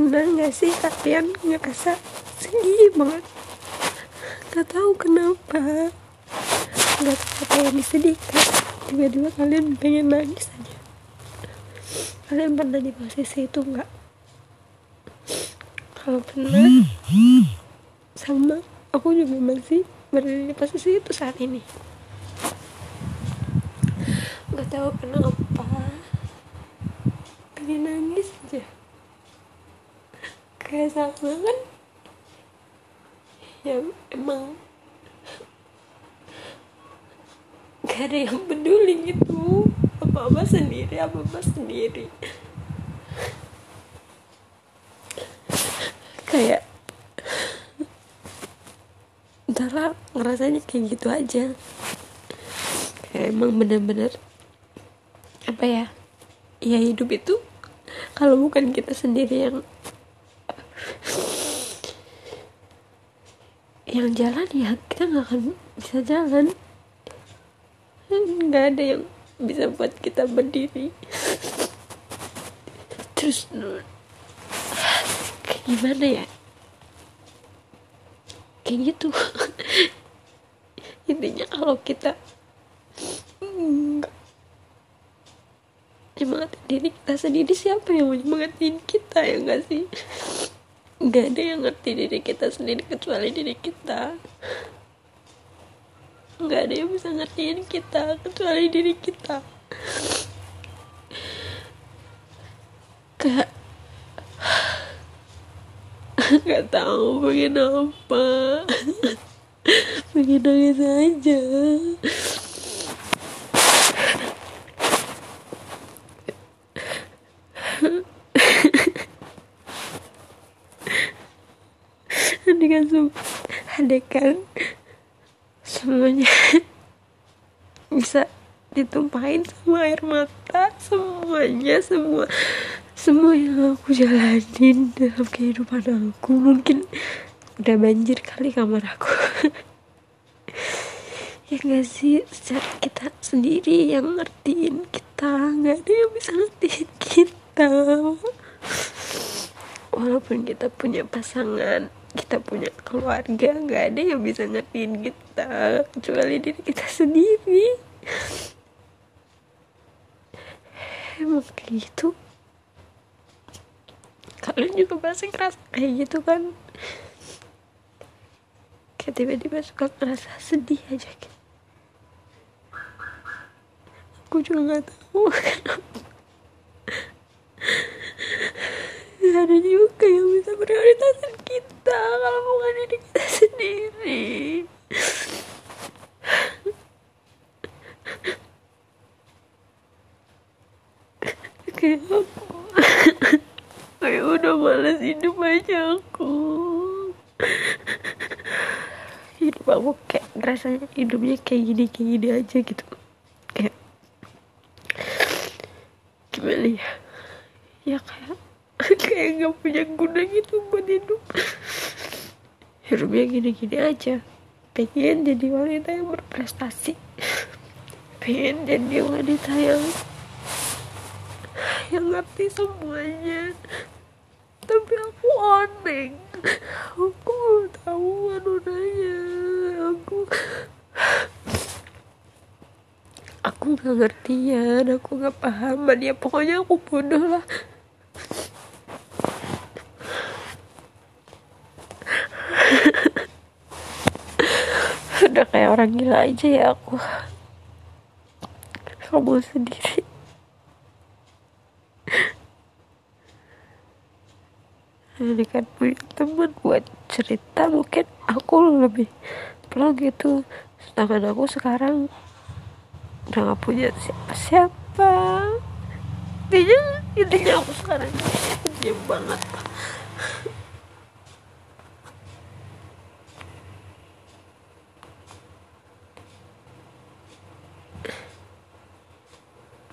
pernah nggak sih kalian ngerasa sedih banget. Nggak tahu kenapa. Nggak tahu apa yang disedihkan tiba-tiba kalian pengen nangis aja. Kalian pernah di posisi itu nggak? Kalau pernah sama. Aku juga masih berada di posisi itu saat ini. Nggak tahu kenapa. Pengen nangis aja sama kan yang emang gak ada yang peduli gitu. Apa apa sendiri apa apa sendiri. Kayak entahlah ngerasanya kayak gitu aja. Kayak emang bener-bener apa ya ya hidup itu kalau bukan kita sendiri yang yang jalan ya kita nggak akan bisa jalan. Nggak ada yang bisa buat kita berdiri. Terus gimana ya? Kayak gitu. Intinya kalau kita nggak diri kita sendiri siapa yang mau nyemangatin kita ya enggak sih nggak ada yang ngerti diri kita sendiri kecuali diri kita. Nggak ada yang bisa ngertiin kita kecuali diri kita. Kayak nggak tahu pengen apa. Pengen nangis aja kan kan semuanya bisa ditumpahin sama air mata semuanya semua semua yang aku jalanin dalam kehidupan aku. Mungkin udah banjir kali kamar aku. Ya gak sih? Secara kita sendiri yang ngertiin kita. Nggak ada yang bisa ngertiin kita. Walaupun kita punya pasangan kita punya keluarga nggak ada yang bisa ngertiin kita kecuali diri kita sendiri. Emang kayak gitu. Kalian juga pasti ngerasa kayak gitu kan? Kayak tiba-tiba suka ngerasa sedih aja aku juga nggak tahu kenapa. Ada juga yang bisa prioritasin kita kalau bukan diri kita sendiri. Kayak aku. Kayak udah malas hidup aja aku. Hidup aku kayak rasanya hidupnya kayak gini kayak gini aja gitu. Kayak gimana ya? Ya kayak kayak gak punya guna gitu buat hidup. Hidupnya gini-gini aja. Pengen jadi wanita yang berprestasi. Pengen jadi wanita yang yang ngerti semuanya. Tapi aku aneh aku tahu anunanya aku aku nggak ngertian aku nggak paham. Ya pokoknya aku bodoh lah udah kayak orang gila aja ya aku. Kamu sendiri. Jadi kan punya teman buat cerita mungkin aku lebih perlu gitu. Sedangkan aku sekarang udah gak punya siapa-siapa. Intinya intinya aku sekarang diam banget